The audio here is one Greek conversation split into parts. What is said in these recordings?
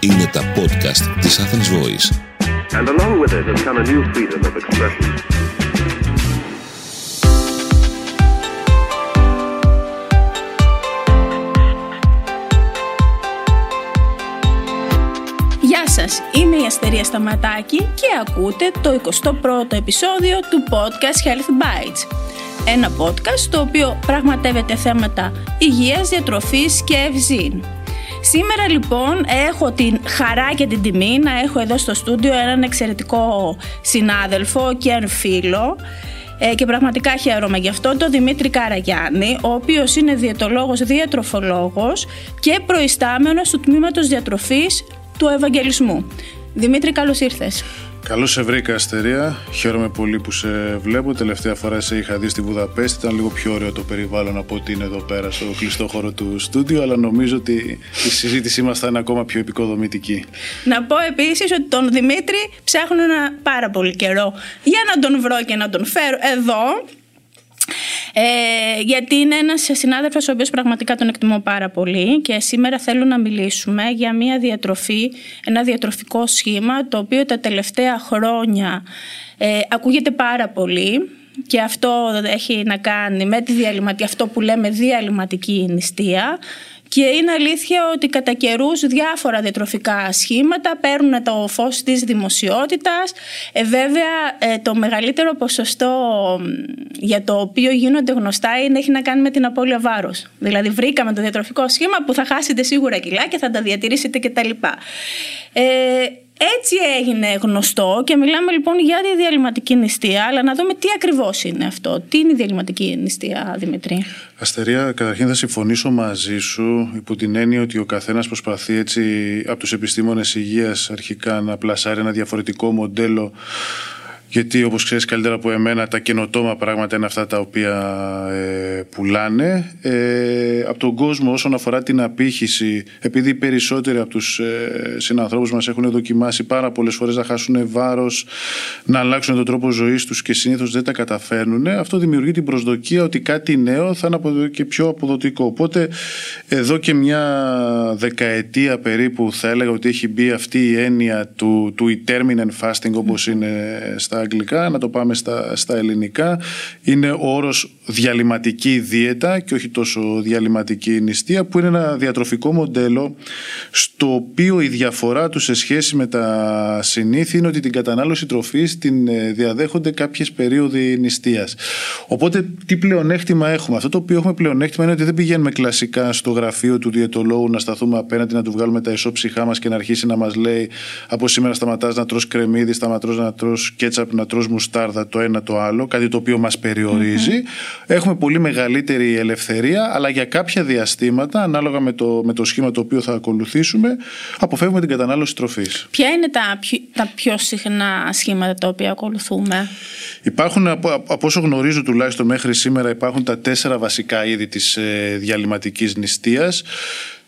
Είναι τα podcast της Athens Voice. And along with it has come a new freedom of expression. Γεια σας, είμαι η Αστερία Σταματάκη και ακούτε το 21ο επεισόδιο του podcast Health Bites. Ένα podcast το οποίο πραγματεύεται θέματα υγείας, διατροφής και ευζήν. Σήμερα λοιπόν έχω την χαρά και την τιμή να έχω εδώ στο στούντιο έναν εξαιρετικό συνάδελφο και φίλο ε, και πραγματικά χαίρομαι γι' αυτό, τον Δημήτρη Καραγιάννη, ο οποίος είναι διαιτολόγος, διατροφολόγος και προϊστάμενος του Τμήματος Διατροφής του Ευαγγελισμού. Δημήτρη, καλώς ήρθες. Καλώς σε βρήκα, Αστερία. Χαίρομαι πολύ που σε βλέπω. Τελευταία φορά σε είχα δει στη Βουδαπέστη. Ήταν λίγο πιο ωραίο το περιβάλλον από ότι είναι εδώ πέρα στο κλειστό χώρο του στούντιο. Αλλά νομίζω ότι η συζήτησή μας θα είναι ακόμα πιο επικοδομητική. Να πω επίσης ότι τον Δημήτρη ψάχνω ένα πάρα πολύ καιρό για να τον βρω και να τον φέρω εδώ ε, γιατί είναι ένας συνάδελφος ο οποίος πραγματικά τον εκτιμώ πάρα πολύ και σήμερα θέλω να μιλήσουμε για μια διατροφή, ένα διατροφικό σχήμα το οποίο τα τελευταία χρόνια ε, ακούγεται πάρα πολύ και αυτό έχει να κάνει με τη διαλυματική, αυτό που λέμε διαλυματική νηστεία και είναι αλήθεια ότι κατά καιρούς διάφορα διατροφικά σχήματα παίρνουν το φως της δημοσιότητας. Ε, βέβαια ε, το μεγαλύτερο ποσοστό για το οποίο γίνονται γνωστά είναι, έχει να κάνει με την απώλεια βάρος. Δηλαδή βρήκαμε το διατροφικό σχήμα που θα χάσετε σίγουρα κιλά και θα τα διατηρήσετε κτλ. Ε, έτσι έγινε γνωστό και μιλάμε λοιπόν για τη διαλυματική νηστεία, αλλά να δούμε τι ακριβώς είναι αυτό. Τι είναι η διαλυματική νηστεία, Δημητρή. Αστερία, καταρχήν θα συμφωνήσω μαζί σου υπό την έννοια ότι ο καθένας προσπαθεί έτσι από τους επιστήμονες υγείας αρχικά να πλασάρει ένα διαφορετικό μοντέλο γιατί όπως ξέρεις καλύτερα από εμένα τα καινοτόμα πράγματα είναι αυτά τα οποία ε, πουλάνε. Ε, από τον κόσμο όσον αφορά την απήχηση, επειδή περισσότεροι από τους ε, συνανθρώπους μας έχουν δοκιμάσει πάρα πολλές φορές να χάσουν βάρος, να αλλάξουν τον τρόπο ζωής τους και συνήθως δεν τα καταφέρνουν, αυτό δημιουργεί την προσδοκία ότι κάτι νέο θα είναι και πιο αποδοτικό. Οπότε εδώ και μια δεκαετία περίπου θα έλεγα ότι έχει μπει αυτή η έννοια του, του intermittent fasting όπως είναι στα αγγλικά, να το πάμε στα, στα ελληνικά. Είναι ο όρος διαλυματική δίαιτα και όχι τόσο διαλυματική νηστεία που είναι ένα διατροφικό μοντέλο στο οποίο η διαφορά του σε σχέση με τα συνήθεια είναι ότι την κατανάλωση τροφής την ε, διαδέχονται κάποιες περίοδοι νηστείας. Οπότε τι πλεονέκτημα έχουμε; Αυτό το οποίο έχουμε πλεονέκτημα είναι ότι δεν πηγαίνουμε κλασικά στο γραφείο του διαιτολόγου να σταθούμε απέναντι να του βγάλουμε τα ισόψυχά μας και να αρχίσει να μας λέει από σήμερα σταματάς να τρως κρεμμύδι, σταματάς να τρως κέτσαπ, να τρως μουστάρδα το ένα το άλλο, κάτι το οποίο μας περιοριζει Έχουμε πολύ μεγαλύτερη ελευθερία, αλλά για κάποια διαστήματα, ανάλογα με το, με το σχήμα το οποίο θα ακολουθήσουμε, αποφεύγουμε την κατανάλωση τροφής. Ποια είναι τα, πιο, τα πιο συχνά σχήματα τα οποία ακολουθούμε; Υπάρχουν, από, από όσο γνωρίζω τουλάχιστον μέχρι σήμερα, υπάρχουν τα τέσσερα βασικά είδη της ε, διαλυματικής νηστείας.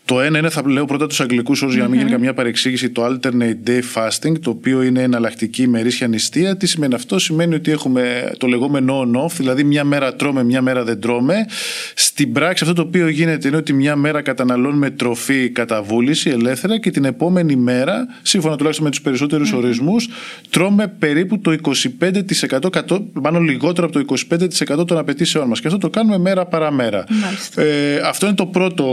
Το ένα είναι, θα λέω πρώτα τους αγγλικούς όρου για να μην γίνει καμία παρεξήγηση, το alternate day fasting, το οποίο είναι εναλλακτική ημερήσια νηστεία. Τι σημαίνει αυτό, σημαίνει ότι έχουμε το λεγόμενο on-off, δηλαδή μια μέρα τρώμε, μια μέρα δεν τρώμε. Στην πράξη, αυτό το οποίο γίνεται είναι ότι μια μέρα καταναλώνουμε τροφή κατά βούληση, ελεύθερα, και την επόμενη μέρα, σύμφωνα τουλάχιστον με τους περισσότερους mm-hmm. ορισμούς, τρώμε περίπου το 25%, μάλλον λιγότερο από το 25% των απαιτήσεών μας. Και αυτό το κάνουμε μέρα παραμέρα. Ε, αυτό είναι το πρώτο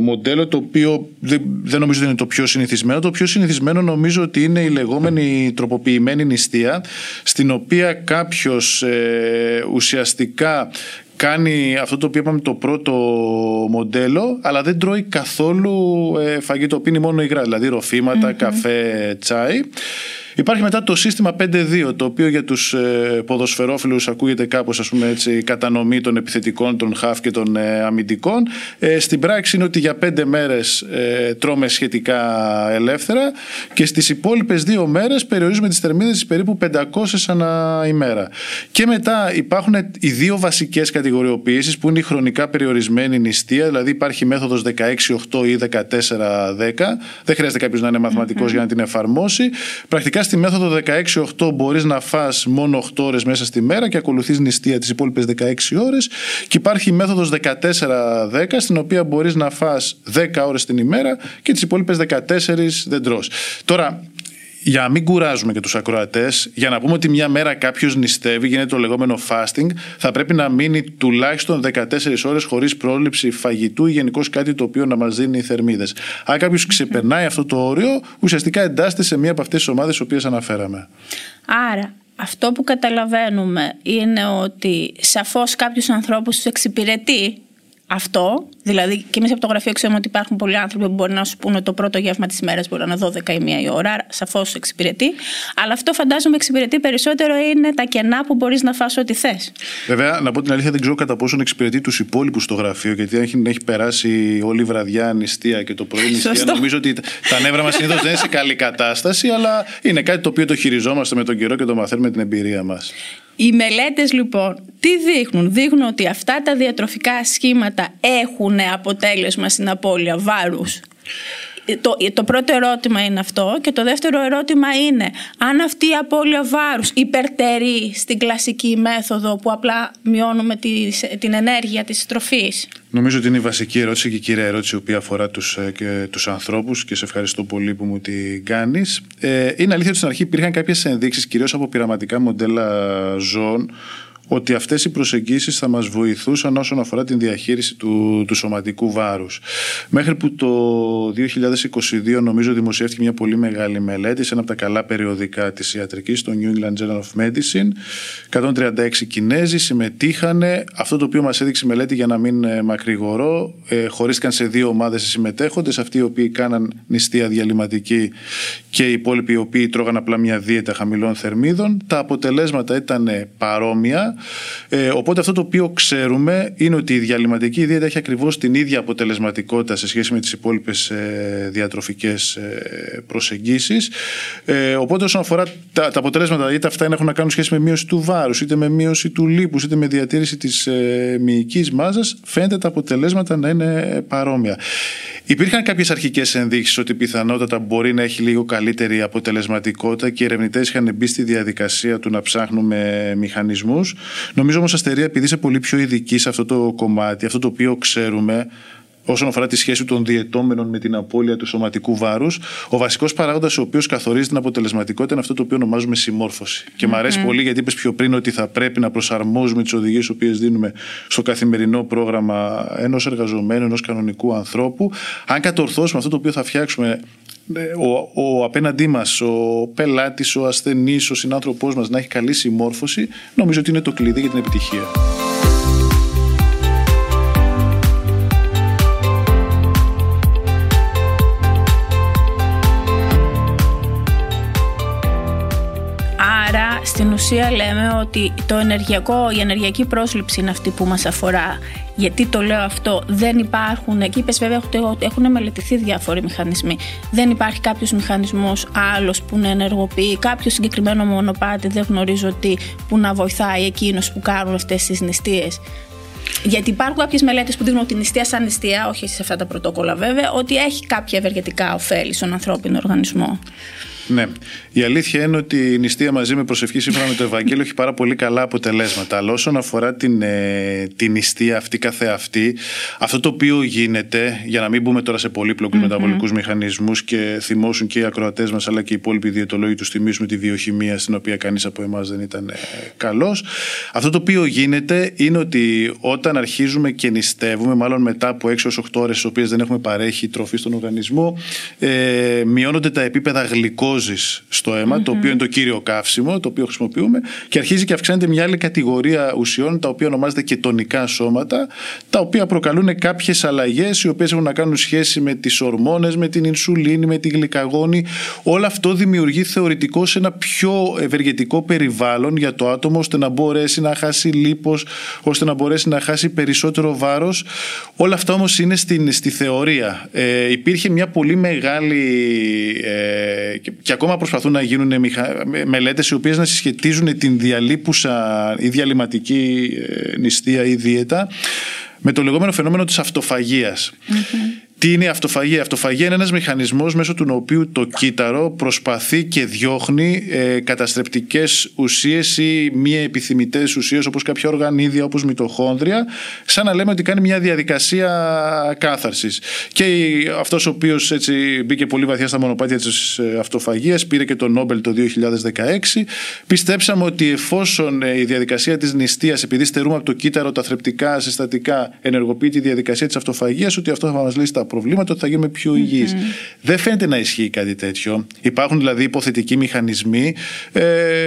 μοντέλο μοντέλο το οποίο δεν, νομίζω ότι είναι το πιο συνηθισμένο. Το πιο συνηθισμένο νομίζω ότι είναι η λεγόμενη τροποποιημένη νηστεία στην οποία κάποιος ε, ουσιαστικά κάνει αυτό το οποίο είπαμε το πρώτο μοντέλο αλλά δεν τρώει καθόλου ε, φαγητό, πίνει μόνο υγρά, δηλαδή καφέ, τσάι Υπάρχει μετά το σύστημα 5-2, το οποίο για τους ε, ποδοσφαιρόφιλους ακούγεται κάπως ας πούμε έτσι κατανομή των επιθετικών, των χαφ και των ε, αμυντικών. Ε, στην πράξη είναι ότι για πέντε μέρες ε, τρώμε σχετικά ελεύθερα και στις υπόλοιπες δύο μέρες περιορίζουμε τις θερμίδες περίπου 500 ανά ημέρα. Και μετά υπάρχουν οι δύο βασικές κατηγοριοποιήσεις που είναι η χρονικά περιορισμένη νηστεία, δηλαδή υπάρχει μέθοδος 16-8 ή 14-10. Δεν χρειάζεται κάποιος να είναι για να την εφαρμόσει. Πρακτικά στη μέθοδο 16-8 μπορείς να φας μόνο 8 ώρες μέσα στη μέρα και ακολουθείς νηστεία τις υπόλοιπες 16 ώρες. Και υπάρχει η μέθοδο 14-10, στην οποία μπορείς να φας 10 ώρες την ημέρα και τις υπόλοιπες 14 δεν τρως. Τώρα, για να μην κουράζουμε και τους ακροατές, για να πούμε ότι μια μέρα κάποιος νηστεύει, γίνεται το λεγόμενο fasting, θα πρέπει να μείνει τουλάχιστον 14 ώρες χωρίς πρόληψη φαγητού ή γενικώς κάτι το οποίο να μας δίνει θερμίδες. Αν κάποιος ξεπερνάει αυτό το όριο, ουσιαστικά εντάσσεται σε μία από αυτές τις ομάδες τι οποίες αναφέραμε. Άρα, αυτό που καταλαβαίνουμε είναι ότι σαφώς κάποιους ανθρώπους τους εξυπηρετεί αυτό. Δηλαδή, και εμείς από το γραφείο ξέρουμε ότι υπάρχουν πολλοί άνθρωποι που μπορεί να σου πούνε το πρώτο γεύμα της ημέρας μπορεί να είναι 12 ή 1 η ώρα. Άρα, σαφώς εξυπηρετεί. Αλλά αυτό φαντάζομαι εξυπηρετεί περισσότερο είναι τα κενά που μπορείς να φας ό,τι θες. Βέβαια, να πω την αλήθεια, δεν ξέρω κατά πόσον εξυπηρετεί τους υπόλοιπους στο γραφείο, γιατί έχει, έχει περάσει όλη η βραδιά νηστεία και το πρωί νηστεία. Νομίζω ότι τα νεύρα μας συνήθως δεν είναι σε καλή κατάσταση, αλλά είναι κάτι το οποίο το χειριζόμαστε με τον καιρό και το μαθαίνουμε την εμπειρία μας. Οι μελέτες λοιπόν τι δείχνουν; Δείχνουν ότι αυτά τα διατροφικά σχήματα έχουν αποτέλεσμα στην απώλεια βάρους. Το, το πρώτο ερώτημα είναι αυτό και το δεύτερο ερώτημα είναι αν αυτή η απώλεια βάρους υπερτερεί στην κλασική μέθοδο που απλά μειώνουμε την ενέργεια της τροφής; Νομίζω ότι είναι η βασική ερώτηση και η κύρια ερώτηση η οποία αφορά τους, ε, και, τους ανθρώπους και σε ευχαριστώ πολύ που μου την κάνεις. Ε, είναι αλήθεια ότι στην αρχή υπήρχαν κάποιες ενδείξεις κυρίως από πειραματικά μοντέλα ζώων ότι αυτές οι προσεγγίσεις θα μας βοηθούσαν όσον αφορά την διαχείριση του, του σωματικού βάρους. Μέχρι που το 2022 νομίζω δημοσιεύτηκε μια πολύ μεγάλη μελέτη σε ένα από τα καλά περιοδικά της ιατρικής, το New England Journal of Medicine. 136 Κινέζοι συμμετείχανε. Αυτό το οποίο μας έδειξε η μελέτη για να μην ε, μακρηγορώ, ε, χωρίστηκαν σε δύο ομάδες οι συμμετέχοντες, αυτοί οι οποίοι κάναν νηστεία διαλυματική και οι υπόλοιποι οι οποίοι τρώγαν απλά μια δίαιτα χαμηλών θερμίδων. Τα αποτελέσματα ήταν παρόμοια ε, οπότε αυτό το οποίο ξέρουμε είναι ότι η διαλυματική δίαιτα έχει ακριβώς την ίδια αποτελεσματικότητα σε σχέση με τις υπόλοιπες ε, διατροφικές ε, προσεγγίσεις. Ε, οπότε όσον αφορά τα, τα αποτελέσματα, είτε αυτά έχουν να κάνουν σχέση με μείωση του βάρους, είτε με μείωση του λίπους, είτε με διατήρηση της ε, μυϊκής μάζας, φαίνεται τα αποτελέσματα να είναι παρόμοια. Υπήρχαν κάποιες αρχικές ενδείξεις ότι πιθανότατα μπορεί να έχει λίγο καλύτερη αποτελεσματικότητα και οι ερευνητές είχαν μπει στη διαδικασία του να ψάχνουμε μηχανισμούς. Νομίζω όμως, Αστερία, επειδή είσαι πολύ πιο ειδική σε αυτό το κομμάτι, αυτό το οποίο ξέρουμε, όσον αφορά τη σχέση των διαιτώμενων με την απώλεια του σωματικού βάρους, ο βασικός παράγοντας ο οποίος καθορίζει την αποτελεσματικότητα είναι αυτό το οποίο ονομάζουμε συμμόρφωση. Και μου αρέσει πολύ γιατί είπες πιο πριν ότι θα πρέπει να προσαρμόζουμε τις οδηγίες τι οποίες δίνουμε στο καθημερινό πρόγραμμα ενός εργαζομένου, ενός κανονικού ανθρώπου. Αν κατορθώσουμε αυτό το οποίο θα φτιάξουμε ε, ο, ο απέναντί μας, ο πελάτης, ο ασθενής, ο συνάνθρωπός μας να έχει καλή συμμόρφωση, νομίζω ότι είναι το κλειδί για την επιτυχία. Ουσία λέμε ότι το ενεργειακό, η ενεργειακή πρόσληψη είναι αυτή που μας αφορά. Γιατί το λέω αυτό, δεν υπάρχουν, εκεί είπες βέβαια ότι έχουν μελετηθεί διάφοροι μηχανισμοί. Δεν υπάρχει κάποιος μηχανισμός άλλος που να ενεργοποιεί κάποιο συγκεκριμένο μονοπάτι, δεν γνωρίζω τι, που να βοηθάει εκείνος που κάνουν αυτές τις νηστείες. Γιατί υπάρχουν κάποιες μελέτες που δείχνουν ότι η νηστεία σαν νηστεία, όχι σε αυτά τα πρωτόκολλα βέβαια, ότι έχει κάποια ευεργετικά ωφέλη στον ανθρώπινο οργανισμό. Ναι. Η αλήθεια είναι ότι η νηστεία μαζί με προσευχή σύμφωνα με το Ευαγγέλιο έχει πάρα πολύ καλά αποτελέσματα. Αλλά όσον αφορά την, ε, την νηστεία αυτή καθεαυτή, αυτό το οποίο γίνεται, για να μην μπούμε τώρα σε πολύπλοκους mm-hmm. μεταβολικούς μηχανισμούς και θυμώσουν και οι ακροατές μας αλλά και οι υπόλοιποι ιδιαιτολόγοι τους θυμίσουμε τη βιοχημία στην οποία κανείς από εμάς δεν ήταν ε, καλός. Αυτό το οποίο γίνεται είναι ότι όταν αρχίζουμε και νηστεύουμε, μάλλον μετά από 6 8 ώρες, τι οποίες δεν έχουμε παρέχει τροφή στον οργανισμό, ε, μειώνονται τα επίπεδα γλυκός στο αιμα το οποίο είναι το κύριο καύσιμο, το οποίο χρησιμοποιούμε, και αρχίζει και αυξάνεται μια άλλη κατηγορία ουσιών, τα οποία ονομάζεται κετονικά σώματα, τα οποία προκαλούν κάποιες αλλαγές, οι οποίες έχουν να κάνουν σχέση με τις ορμόνες, με την ινσουλίνη, με τη γλυκαγόνη. Όλο αυτό δημιουργεί θεωρητικό σε ένα πιο ευεργετικό περιβάλλον για το άτομο, ώστε να μπορέσει να χάσει λίπος, ώστε να μπορέσει να χάσει περισσότερο βάρος. Όλα αυτά όμως είναι στην, στη θεωρία. Ε, υπήρχε μια πολύ μεγάλη ε, και ακόμα προσπαθούν να γίνουν μελέτες οι οποίες να συσχετίζουν την διαλύπουσα ή διαλυματική ε, νηστεία ή δίαιτα με το λεγόμενο φαινόμενο της αυτοφαγίας. Τι είναι η αυτοφαγία. Η αυτοφαγία είναι ένας μηχανισμός μέσω του οποίου το κύτταρο προσπαθεί και διώχνει ε, καταστρεπτικές ουσίες ή μη επιθυμητές ουσίες όπως κάποια οργανίδια, όπως μυτοχόνδρια, σαν να λέμε ότι κάνει μια διαδικασία κάθαρσης. Και αυτός ο οποίος έτσι μπήκε πολύ βαθιά στα μονοπάτια της ε, αυτοφαγίας, πήρε και το Νόμπελ το 2016, πιστέψαμε ότι εφόσον ε, η διαδικασία της νηστείας, επειδή στερούμε από το κύτταρο τα θρεπτικά συστατικά, ενεργοποιεί τη διαδικασία της αυτοφαγίας, ότι αυτό θα μας λύσει τα προβλήματα, ότι θα γίνουμε πιο υγιείς. Δεν φαίνεται να ισχύει κάτι τέτοιο. Υπάρχουν δηλαδή υποθετικοί μηχανισμοί. Ε,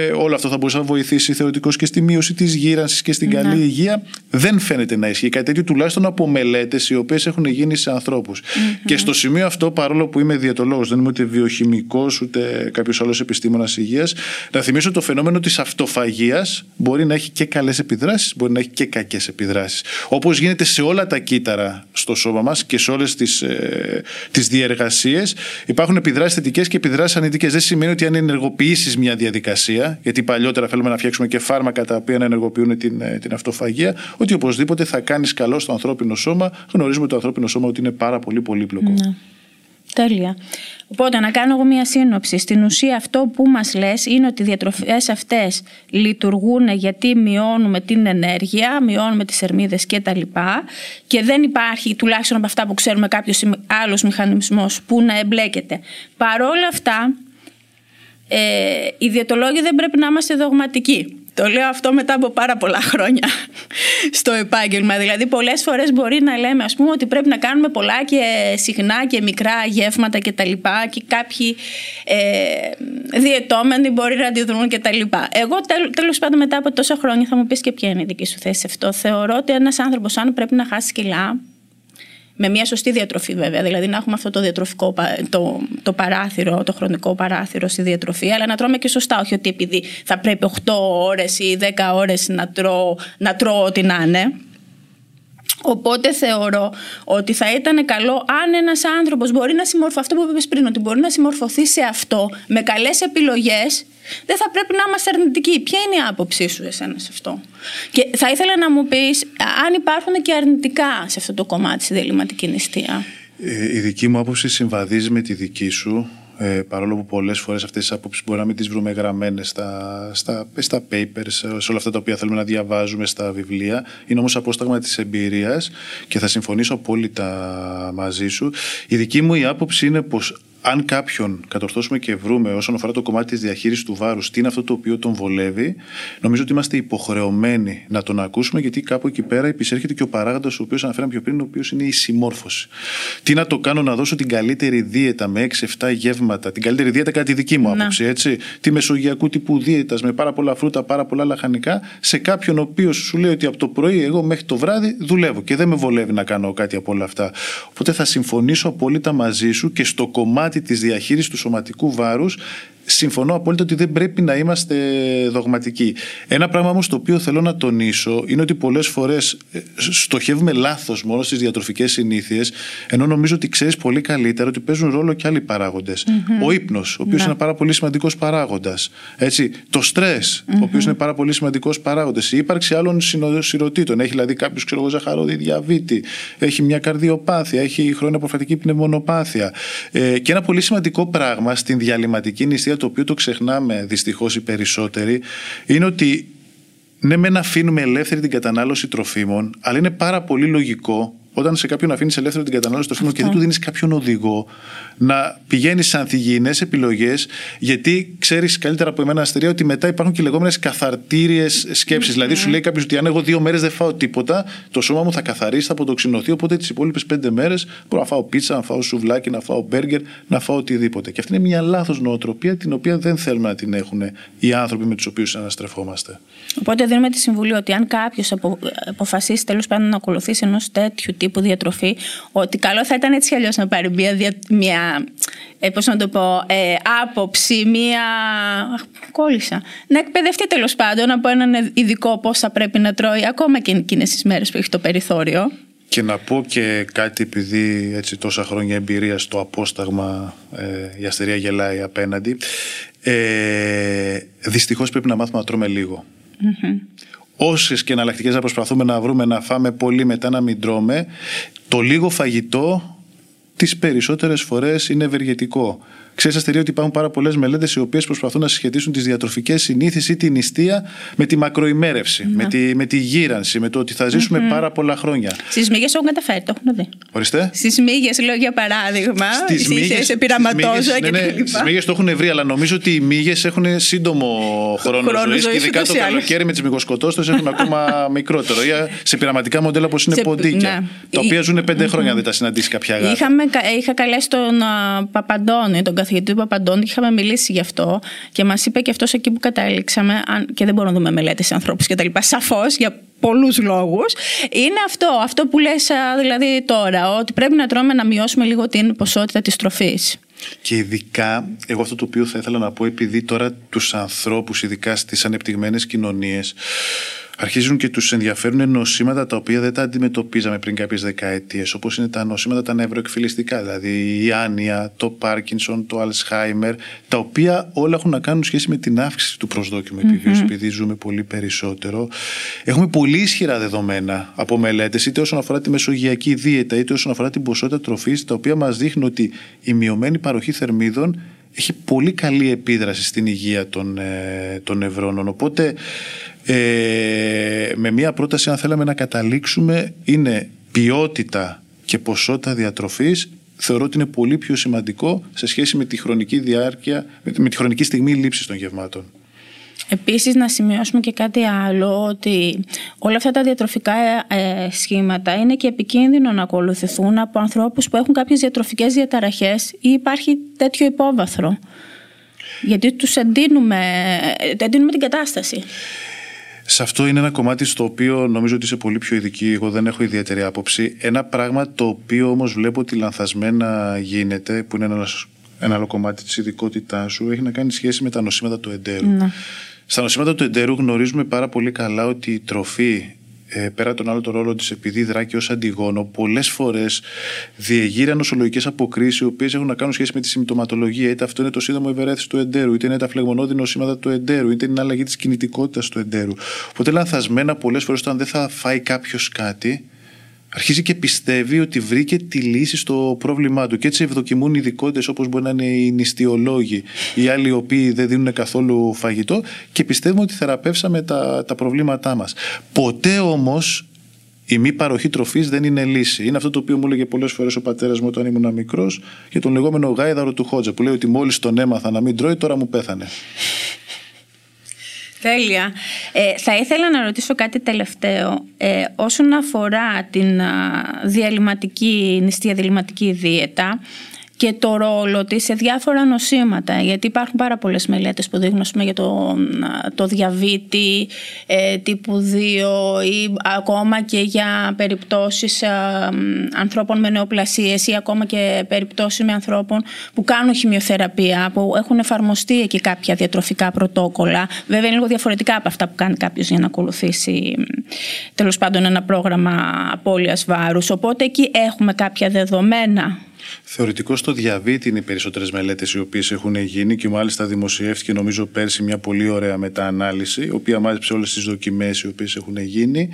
όλο αυτό θα μπορούσε να βοηθήσει θεωρητικώς και στη μείωση της γύρανσης και στην καλή υγεία. Δεν φαίνεται να ισχύει κάτι τέτοιο, τουλάχιστον από μελέτες οι οποίες έχουν γίνει σε ανθρώπους. Και στο σημείο αυτό, παρόλο που είμαι διαιτολόγος, δεν είμαι ούτε βιοχημικός ούτε κάποιος άλλος επιστήμονας υγείας, να θυμίσω το φαινόμενο της αυτοφαγίας μπορεί να έχει και καλές επιδράσεις, μπορεί να έχει και κακές επιδράσεις. Όπως γίνεται σε όλα τα κύτταρα στο σώμα μας και σε όλες τις ε, τις διεργασίες, υπάρχουν επιδράσεις θετικές και επιδράσεις αρνητικές. Δεν σημαίνει ότι αν ενεργοποιήσεις μια διαδικασία, γιατί παλιότερα θέλουμε να φτιάξουμε και φάρμακα τα οποία να ενεργοποιούν την, ε, την αυτοφαγία, ότι οπωσδήποτε θα κάνεις καλό στο ανθρώπινο σώμα. Γνωρίζουμε το ανθρώπινο σώμα ότι είναι πάρα πολύ πολύπλοκο. Ναι. Τέλεια. Οπότε να κάνω εγώ μια σύνοψη. Στην ουσία αυτό που μας λες είναι ότι οι διατροφές αυτές λειτουργούν γιατί μειώνουμε την ενέργεια, μειώνουμε τις ερμίδες και τα λοιπά και δεν υπάρχει τουλάχιστον από αυτά που ξέρουμε κάποιος άλλος μηχανισμός που να εμπλέκεται. Παρόλα αυτά ε, οι διαιτολόγοι δεν πρέπει να είμαστε δογματικοί. Το λέω αυτό μετά από πάρα πολλά χρόνια στο επάγγελμα. Δηλαδή, πολλές φορές μπορεί να λέμε, ας πούμε, ότι πρέπει να κάνουμε πολλά και συχνά και μικρά γεύματα κτλ. Και, και κάποιοι ε, διαιτώμενοι μπορεί να αντιδρούν κτλ. Εγώ, τέλος πάντων, μετά από τόσα χρόνια, θα μου πεις και ποια είναι η δική σου θέση σε αυτό. Θεωρώ ότι ένας άνθρωπος, αν πρέπει να χάσει κιλά, με μια σωστή διατροφή βέβαια, δηλαδή να έχουμε αυτό το διατροφικό το, το παράθυρο, το χρονικό παράθυρο στη διατροφή, αλλά να τρώμε και σωστά, όχι ότι επειδή θα πρέπει 8 ώρες ή 10 ώρες να τρώω, να τρώω ό,τι να είναι. Οπότε θεωρώ ότι θα ήταν καλό αν ένας άνθρωπος μπορεί να συμμορφωθεί, αυτό που είπες πριν, ότι μπορεί να συμμορφωθεί σε αυτό με καλές επιλογές, δεν θα πρέπει να είμαστε αρνητικοί. Ποια είναι η άποψή σου εσένα σε αυτό; Και θα ήθελα να μου πεις αν υπάρχουν και αρνητικά σε αυτό το κομμάτι στη διαλυματική νηστεία. Ε, η δική μου άποψη συμβαδίζει με τη δική σου. Ε, παρόλο που πολλές φορές αυτές τις απόψεις μπορεί να μην τις βρούμε γραμμένες στα, στα, στα papers, σε όλα αυτά τα οποία θέλουμε να διαβάζουμε στα βιβλία. Είναι όμως απόσταγμα της εμπειρίας και θα συμφωνήσω απόλυτα μαζί σου. Η δική μου η άποψη είναι πως αν κάποιον κατορθώσουμε και βρούμε όσον αφορά το κομμάτι της διαχείρισης του βάρους, τι είναι αυτό το οποίο τον βολεύει, νομίζω ότι είμαστε υποχρεωμένοι να τον ακούσουμε, γιατί κάπου εκεί πέρα επισέρχεται και ο παράγοντας ο οποίος αναφέραμε πιο πριν, ο οποίος είναι η συμμόρφωση. Τι να το κάνω να δώσω την καλύτερη δίαιτα με 6-7 γεύματα, την καλύτερη δίαιτα κατά τη δική μου άποψη, έτσι; Τη μεσογειακού τύπου δίαιτας με πάρα πολλά φρούτα, πάρα πολλά λαχανικά, σε κάποιον ο οποίος σου λέει ότι από το πρωί εγώ μέχρι το βράδυ δουλεύω και δεν με βολεύει να κάνω κάτι από όλα αυτά. Οπότε θα συμφωνήσω απόλυτα μαζί σου και στο κομμάτι κομμάτι της διαχείρισης του σωματικού βάρους συμφωνώ απόλυτα ότι δεν πρέπει να είμαστε δογματικοί. Ένα πράγμα όμως το οποίο θέλω να τονίσω είναι ότι πολλές φορές ε, στοχεύουμε λάθος μόνο στις διατροφικές συνήθειες, ενώ νομίζω ότι ξέρεις πολύ καλύτερα ότι παίζουν ρόλο και άλλοι Ο ύπνος, ο οποίος ναι. είναι πάρα πολύ σημαντικός παράγοντας. Το στρες, ο οποίος είναι πάρα πολύ σημαντικός παράγοντας. Η ύπαρξη άλλων σειρωτήτων. Έχει δηλαδή κάποιος, ξέρω εγώ, ζαχαρόδι διαβήτη, έχει μια καρδιοπάθεια, έχει χρόνια προφατική πνευμονοπάθεια. Ε, και ένα πολύ σημαντικό πράγμα στην διαλυματική νηστεία το οποίο το ξεχνάμε δυστυχώς οι περισσότεροι είναι ότι ναι, μεν αφήνουμε ελεύθερη την κατανάλωση τροφίμων, αλλά είναι πάρα πολύ λογικό όταν σε κάποιον αφήνεις ελεύθερο την κατανάλωση τροφίμων και δεν του δίνεις κάποιον οδηγό να πηγαίνει σε ανθυγιεινές επιλογές, γιατί ξέρεις καλύτερα από εμένα, Αστερία, ότι μετά υπάρχουν και λεγόμενες καθαρτήριες σκέψεις. Δηλαδή, σου λέει κάποιος ότι αν εγώ δύο μέρες δεν φάω τίποτα, το σώμα μου θα καθαρίσει, θα αποτοξινωθεί. Οπότε τις υπόλοιπες πέντε μέρες μπορώ να φάω πίτσα, να φάω σουβλάκι, να φάω μπέργκερ, να φάω οτιδήποτε. Και αυτή είναι μια λάθος νοοτροπία την οποία δεν θέλουμε να την έχουν οι άνθρωποι με τους οποίους αναστρεφόμαστε. Οπότε δίνουμε τη συμβουλή ότι αν κάποιος απο, αποφασίσει τέλος πάντων να ακολουθήσει ενός τέτοιου τύπου διατροφή, ότι καλό θα ήταν έτσι αλλιώς να πάρει μια, μια ε, πώς να το πω, ε, άποψη, μια. κόλλησα. Να εκπαιδευτεί τέλος πάντων από έναν ειδικό πώς θα πρέπει να τρώει, ακόμα και εκείνες τις μέρες που έχει το περιθώριο. Και να πω και κάτι επειδή έτσι τόσα χρόνια εμπειρία στο απόσταγμα ε, η αστερία γελάει απέναντι. Ε, δυστυχώς πρέπει να μάθουμε να τρώμε λίγο. Mm-hmm. Όσε και εναλλακτικές να προσπαθούμε να βρούμε να φάμε πολύ μετά να μην τρώμε, το λίγο φαγητό τις περισσότερες φορές είναι ευεργετικό. Ξέρεις, Αστερία, ότι υπάρχουν πάρα πολλές μελέτες οι οποίες προσπαθούν να συσχετίσουν τις διατροφικές συνήθειε ή την νηστεία με τη μακροημέρευση, Ναι. με, τη, με τη γύρανση, με το ότι θα ζησουμε πάρα πολλά χρόνια. Στις μύγες έχουν καταφέρει, το έχουν δει. Ορίστε. Στις μύγες, λέω για παράδειγμα, Στις σε, μύγες- σε πειραματόζωα στις και μύγες- τα ναι, ναι, λοιπά. Στις μύγες το έχουν βρει, αλλά νομίζω ότι οι μύγες έχουν σύντομο χρόνο, Χρόνο ζωής, ζωής, και ειδικά ούτως το ή άλλως. καλοκαίρι με τις μυγοσκοτώστες έχουν ακόμα μικρότερο. Ή σε πειραματικά μοντέλα όπως είναι Σε- ποντίκια, ναι. τα οποία Ή- ζουν πέντε χρόνια αν δεν τα συναντήσει κάποια γάτα. Είχαμε, κα- είχα καλέσει τον α, Παπαντώνη, τον καθηγητή του Παπαντώνη, και είχαμε μιλήσει γι' αυτό και μας είπε και αυτός εκεί που κατάληξαμε, αν, και δεν μπορούμε να δούμε μελέτες σε ανθρώπους κτλ. Σαφώς για πολλούς λόγους. Είναι αυτό, αυτό που λες δηλαδή τώρα, ότι πρέπει να τρώμε να μειώσουμε λίγο την ποσότητα της τροφής. Και ειδικά, εγώ αυτό το οποίο θα ήθελα να πω, επειδή τώρα τους ανθρώπους, ειδικά στις ανεπτυγμένες κοινωνίες, αρχίζουν και τους ενδιαφέρουν νοσήματα τα οποία δεν τα αντιμετωπίζαμε πριν κάποιες δεκαετίες, όπως είναι τα νοσήματα τα νευροεκφυλιστικά, δηλαδή η άνοια, το Πάρκινσον, το Αλσχάιμερ, τα οποία όλα έχουν να κάνουν σχέση με την αύξηση του προσδόκιμου επιβίωσης, επειδή ζούμε πολύ περισσότερο. Έχουμε πολύ ισχυρά δεδομένα από μελέτες, είτε όσον αφορά τη μεσογειακή δίαιτα, είτε όσον αφορά την ποσότητα τροφής, τα οποία μας δείχνουν ότι η μειωμένη παροχή θερμίδων έχει πολύ καλή επίδραση στην υγεία των, ε, των νευρώνων. Οπότε, ε, με μία πρόταση, αν θέλαμε να καταλήξουμε, είναι ποιότητα και ποσότητα διατροφής θεωρώ ότι είναι πολύ πιο σημαντικό σε σχέση με τη χρονική διάρκεια, με τη- με τη χρονική στιγμή λήψης των γευμάτων. Επίσης να σημειώσουμε και κάτι άλλο ότι όλα αυτά τα διατροφικά ε, σχήματα είναι και επικίνδυνο να ακολουθηθούν από ανθρώπους που έχουν κάποιες διατροφικές διαταραχές ή υπάρχει τέτοιο υπόβαθρο. Γιατί τους εντείνουμε, ε, εντείνουμε την κατάσταση. Σε αυτό είναι ένα κομμάτι στο οποίο νομίζω ότι είσαι πολύ πιο ειδική. Εγώ δεν έχω ιδιαίτερη άποψη. Ένα πράγμα το οποίο όμως βλέπω ότι λανθασμένα γίνεται, που είναι ένας, ένα άλλο κομμάτι της ειδικότητάς σου, έχει να κάνει σχέση με τα νοσήματα του εντέρου. Στα νοσήματα του εντέρου γνωρίζουμε πάρα πολύ καλά ότι η τροφή ε, πέρα τον άλλο το ρόλο της επειδή δρά και ως αντιγόνο πολλές φορές διεγείρει νοσολογικές αποκρίσεις οι οποίες έχουν να κάνουν σχέση με τη συμπτωματολογία. Είτε αυτό είναι το σύνδρομο ευερέθηση του εντέρου είτε είναι τα φλεγμονώδη νοσήματα του εντέρου είτε είναι η αλλαγή της κινητικότητας του εντέρου. Οπότε λανθασμένα πολλές φορές όταν δεν θα φάει κάποιος κάτι αρχίζει και πιστεύει ότι βρήκε τη λύση στο πρόβλημά του. Και έτσι ευδοκιμούν ειδικότητε όπως μπορεί να είναι οι νηστιολόγοι, οι άλλοι οι οποίοι δεν δίνουν καθόλου φαγητό και πιστεύουμε ότι θεραπεύσαμε τα, τα προβλήματά μας. Ποτέ όμως η μη παροχή τροφής δεν είναι λύση. Είναι αυτό το οποίο μου έλεγε πολλές φορές ο πατέρας μου όταν ήμουν μικρός για τον λεγόμενο γάιδαρο του Χότζα, που λέει ότι μόλις τον έμαθα να μην τρώει, τώρα μου πέθανε. Τέλεια. Ε, θα ήθελα να ρωτήσω κάτι τελευταίο. Ε, όσον αφορά την α, διαλυματική, νηστεία διαλυματική δίαιτα και το ρόλο της σε διάφορα νοσήματα. Γιατί υπάρχουν πάρα πολλές μελέτες που δείχνουν ας πούμε, για το, α, το διαβήτη ε, τύπου 2 ή ακόμα και για περιπτώσεις α, μ, ανθρώπων με νεοπλασίες ή ακόμα και περιπτώσεις με ανθρώπων που κάνουν χημειοθεραπεία, που έχουν εφαρμοστεί εκεί κάποια διατροφικά πρωτόκολλα. Βέβαια είναι λίγο διαφορετικά από αυτά που κάνει κάποιος για να ακολουθήσει μ, τέλος πάντων ένα πρόγραμμα απώλειας βάρους. Οπότε εκεί έχουμε κάποια δεδομένα. Θεωρητικό στο διαβήτη είναι οι περισσότερες μελέτες οι οποίες έχουν γίνει και μάλιστα δημοσιεύτηκε νομίζω πέρσι μια πολύ ωραία μεταανάλυση, η οποία μάζεψε όλες τις δοκιμές οι οποίες έχουν γίνει.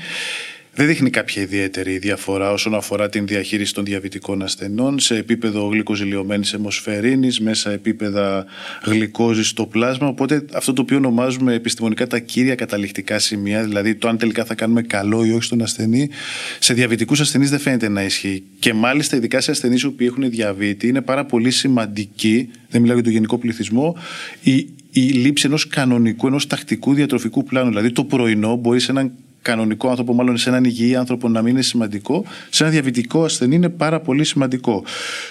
Δεν δείχνει κάποια ιδιαίτερη διαφορά όσον αφορά την διαχείριση των διαβητικών ασθενών σε επίπεδο γλυκοζηλιωμένης αιμοσφαιρίνης, μέσα επίπεδα γλυκόζης στο πλάσμα. Οπότε αυτό το οποίο ονομάζουμε επιστημονικά τα κύρια καταληκτικά σημεία, δηλαδή το αν τελικά θα κάνουμε καλό ή όχι στον ασθενή, σε διαβητικούς ασθενείς δεν φαίνεται να ισχύει. Και μάλιστα ειδικά σε ασθενείς οι οποίοι έχουν διαβήτη είναι πάρα πολύ σημαντική, δεν μιλάω για τον γενικό πληθυσμό, η, η λήψη ενός κανονικού, ενός τακτικού διατροφικού πλάνου. Δηλαδή το πρωινό μπορεί σε έναν κανονικό άνθρωπο, μάλλον σε έναν υγιή άνθρωπο να μην είναι σημαντικό, σε ένα διαβητικό ασθενή είναι πάρα πολύ σημαντικό.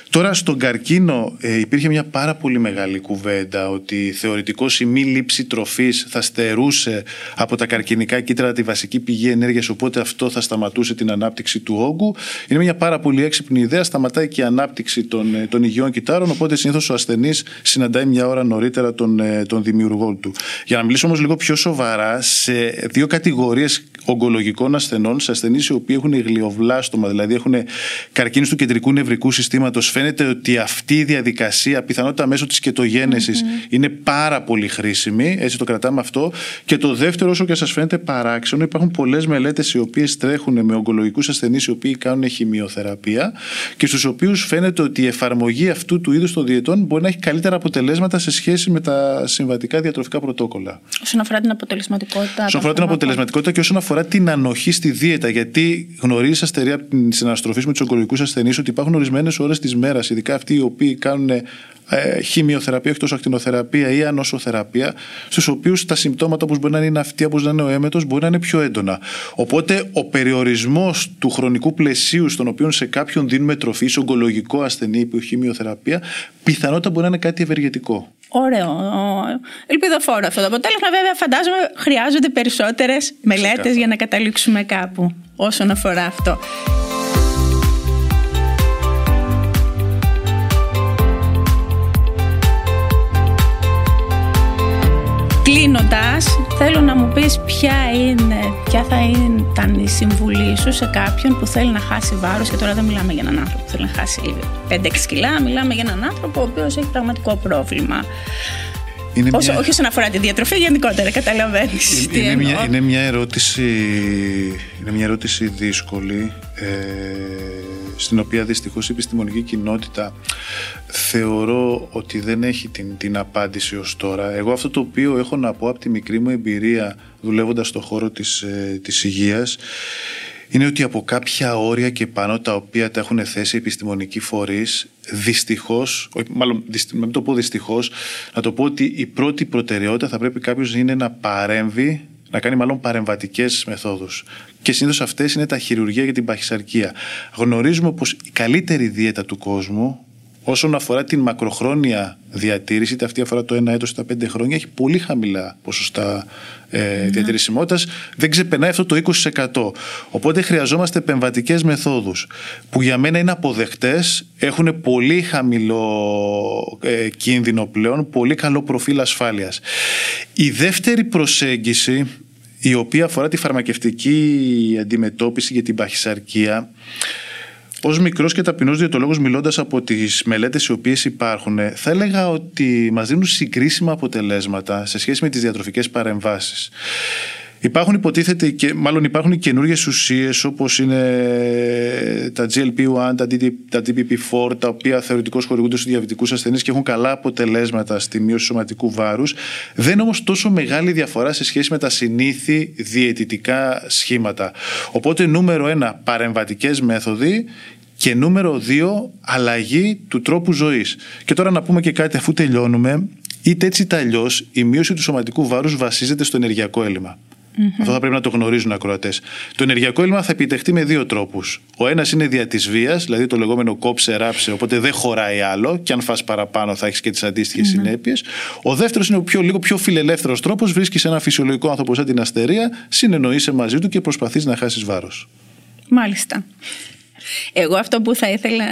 Τώρα στον καρκίνο ε, υπήρχε μια πάρα πολύ μεγάλη κουβέντα ότι θεωρητικώ η μη λήψη τροφής θα στερούσε από τα καρκινικά κύτταρα τη βασική πηγή ενέργειας, οπότε αυτό θα σταματούσε την ανάπτυξη του όγκου. Είναι μια πάρα πολύ έξυπνη ιδέα, σταματάει και η ανάπτυξη των, ε, των υγιών κυτάρων, οπότε συνήθως ο ασθενής συναντάει μια ώρα νωρίτερα τον, ε, τον δημιουργό του. Για να μιλήσω όμως λίγο πιο σοβαρά, σε δύο κατηγορίες ογκολογικών ασθενών, σε ασθενείς οι οποίοι έχουν γλιοβλάστομα, δηλαδή έχουν καρκίνους του κεντρικού νευρικού συστήματος, φαίνεται ότι αυτή η διαδικασία, πιθανότητα μέσω της κετογενεση είναι πάρα πολύ χρήσιμη. Έτσι το κρατάμε αυτό. Και το δεύτερο, όσο και σας φαίνεται παράξενο, υπάρχουν πολλές μελέτες οι οποίες τρέχουν με ογκολογικούς ασθενείς οι οποίοι κάνουν χημειοθεραπεία και στους οποίους φαίνεται ότι η εφαρμογή αυτού του είδους των διαιτών μπορεί να έχει καλύτερα αποτελέσματα σε σχέση με τα συμβατικά διατροφικά πρωτόκολλα. Όσον αφορά την αποτελεσματικότητα. Όσον αφορά την αποτελεσματικότητα και όσον αφορά την ανοχή στη δίαιτα. Γιατί γνωρίζει αστερία από την συναστροφή με τους ογκολογικούς ασθενείς ότι υπάρχουν ορισμένες ώρες της μέρας, ειδικά αυτοί οι οποίοι κάνουν ε, χημειοθεραπεία, όχι τόσο ακτινοθεραπεία ή ανοσοθεραπεία, στους οποίους τα συμπτώματα όπως μπορεί να είναι η ναυτία, όπως να είναι ο έμετος, μπορεί να είναι πιο έντονα. Οπότε ο περιορισμός του χρονικού πλαισίου στον οποίο σε κάποιον δίνουμε τροφή, σε ογκολογικό ασθενή που χημειοθεραπεία, πιθανότητα μπορεί να είναι κάτι ευεργετικό. Ωραίο. Ελπιδοφόρο αυτό το αποτέλεσμα. Βέβαια, φαντάζομαι χρειάζονται περισσότερες μελέτες για να καταλήξουμε κάπου όσον αφορά αυτό. Κλείνοντας, θέλω να μου πεις ποια, είναι, ποια θα ήταν η συμβουλή σου σε κάποιον που θέλει να χάσει βάρος. Και τώρα δεν μιλάμε για έναν άνθρωπο που θέλει να χάσει 5-6 κιλά, μιλάμε για έναν άνθρωπο ο οποίος έχει πραγματικό πρόβλημα. Είναι Όσο, μια... Όχι όσον αφορά τη διατροφή, γενικότερα καταλαβαίνεις. Είναι, είναι, μια, είναι, μια ερώτηση, είναι μια ερώτηση δύσκολη. Ε, στην οποία δυστυχώς η επιστημονική κοινότητα θεωρώ ότι δεν έχει την, την απάντηση ως τώρα. Εγώ αυτό το οποίο έχω να πω από τη μικρή μου εμπειρία δουλεύοντας στον χώρο της, ε, της υγείας είναι ότι από κάποια όρια και πάνω τα οποία τα έχουν θέσει οι επιστημονικοί φορείς δυστυχώς, μάλλον μην το πω δυστυχώς, να το πω ότι η πρώτη προτεραιότητα θα πρέπει κάποιος είναι να παρέμβει να κάνει μάλλον παρεμβατικές μεθόδους. Και συνήθως αυτές είναι τα χειρουργία για την παχυσαρκία. Γνωρίζουμε πως η καλύτερη δίαιτα του κόσμου όσον αφορά την μακροχρόνια διατήρηση, είτε αυτή αφορά το 1 έτος ή τα 5 χρόνια, έχει πολύ χαμηλά ποσοστά ε, διατηρησιμότητας, δεν ξεπερνάει αυτό το 20%. Οπότε χρειαζόμαστε επεμβατικές μεθόδους που για μένα είναι αποδεκτές, έχουν πολύ χαμηλό ε, κίνδυνο πλέον, πολύ καλό προφίλ ασφάλειας. Η δεύτερη προσέγγιση η οποία αφορά τη φαρμακευτική αντιμετώπιση για την παχυσαρκία Ω μικρός και ταπεινός διαιτολόγος, μιλώντας από τις μελέτες οι οποίες υπάρχουν, θα έλεγα ότι μας δίνουν συγκρίσιμα αποτελέσματα σε σχέση με τις διατροφικές παρεμβάσεις. Υπάρχουν υποτίθεται και μάλλον υπάρχουν καινούργιες ουσίες όπως είναι τα GLP-1, τα DPP-4, τα οποία θεωρητικώς χορηγούνται στους διαβητικούς ασθενείς και έχουν καλά αποτελέσματα στη μείωση σωματικού βάρους. Δεν είναι όμως τόσο μεγάλη διαφορά σε σχέση με τα συνήθι διαιτητικά σχήματα. Οπότε, νούμερο ένα, παρεμβατικές μέθοδοι και νούμερο δύο, αλλαγή του τρόπου ζωής. Και τώρα να πούμε και κάτι αφού τελειώνουμε. Είτε έτσι είτε αλλιώς, η μείωση του σωματικού βάρους βασίζεται στο ενεργειακό έλλειμμα. Mm-hmm. Αυτό θα πρέπει να το γνωρίζουν οι ακροατές. Το ενεργειακό έλλειμμα θα επιτευχθεί με δύο τρόπους. Ο ένας είναι δια της βίας, δηλαδή το λεγόμενο κόψε, ράψε, οπότε δεν χωράει άλλο, και αν φας παραπάνω θα έχεις και τις αντίστοιχες mm-hmm. συνέπειες. Ο δεύτερος είναι ο πιο, λίγο πιο φιλελεύθερος τρόπος. Βρίσκεις ένα φυσιολογικό άνθρωπο σαν την αστερία, συνεννοείσαι μαζί του και προσπαθείς να χάσεις βάρος. Μάλιστα. Εγώ αυτό που θα ήθελα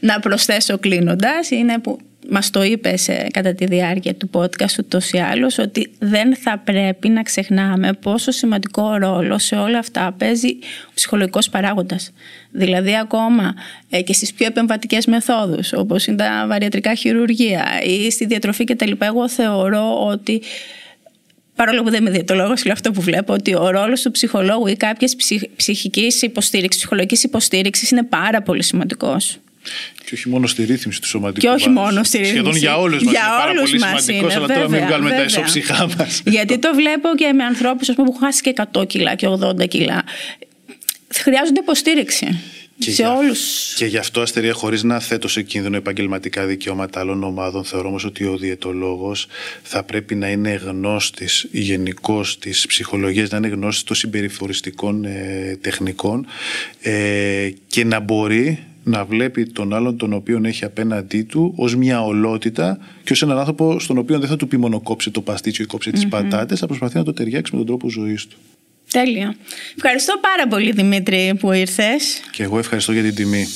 να προσθέσω κλείνοντας είναι που μας το είπε κατά τη διάρκεια του podcast ούτως ή άλλως ότι δεν θα πρέπει να ξεχνάμε πόσο σημαντικό ρόλο σε όλα αυτά παίζει ο ψυχολογικός παράγοντας. Δηλαδή ακόμα ε, και στις πιο επεμβατικές μεθόδους όπως είναι τα βαριατρικά χειρουργία ή στη διατροφή κτλ. Εγώ θεωρώ ότι παρόλο που δεν είμαι διαιτολόγος, λέω αυτό που βλέπω, ότι ο ρόλος του ψυχολόγου ή κάποια ψυχικής υποστήριξης, ψυχολογικής υποστήριξης είναι πάρα πολύ σημαντικός. Και όχι μόνο στη ρύθμιση του σωματικού. Και όχι μόνο στη ρύθμιση. Σχεδόν για όλους μας είναι πάρα πολύ σημαντικός, αλλά βέβαια, τώρα μην βγάλουμε βέβαια. τα ισοψυχά μας. Γιατί το βλέπω και με ανθρώπους που έχουν χάσει και 100 κιλά και 80 κιλά. Χρειάζονται υποστήριξη. Και σε για, όλους. Και γι' αυτό αστερία χωρίς να θέτω σε κίνδυνο επαγγελματικά δικαιώματα άλλων ομάδων, θεωρώ όμως ότι ο διαιτολόγος θα πρέπει να είναι γνώστης γενικώ της ψυχολογίας, να είναι γνώστης των συμπεριφοριστικών ε, τεχνικών ε, και να μπορεί να βλέπει τον άλλον τον οποίο έχει απέναντί του ως μια ολότητα και ως έναν άνθρωπο στον οποίο δεν θα του πει μόνο κόψε το παστίτσιο ή κόψε mm-hmm. τι πατάτες, θα προσπαθεί να το ταιριάξει με τον τρόπο ζωής του. Τέλεια. Ευχαριστώ πάρα πολύ Δημήτρη που ήρθες. Και εγώ ευχαριστώ για την τιμή.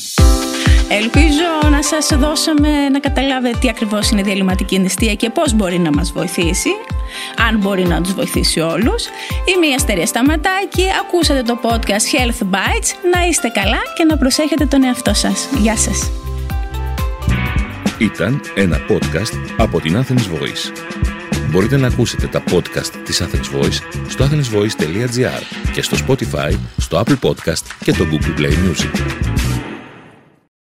Ελπίζω να σας δώσαμε να καταλάβετε τι ακριβώς είναι η διαλυματική νηστεία και πώς μπορεί να μας βοηθήσει. αν μπορεί να τους βοηθήσει όλους. Είμαι η Αστερία Σταματάκη, ακούσατε το podcast Health Bites. Να είστε καλά και να προσέχετε τον εαυτό σας. Γεια σας. Ήταν ένα podcast από την Athens Voice. Μπορείτε να ακούσετε τα podcast της Athens Voice στο athensvoice.gr και στο Spotify, στο Apple Podcast και το Google Play Music.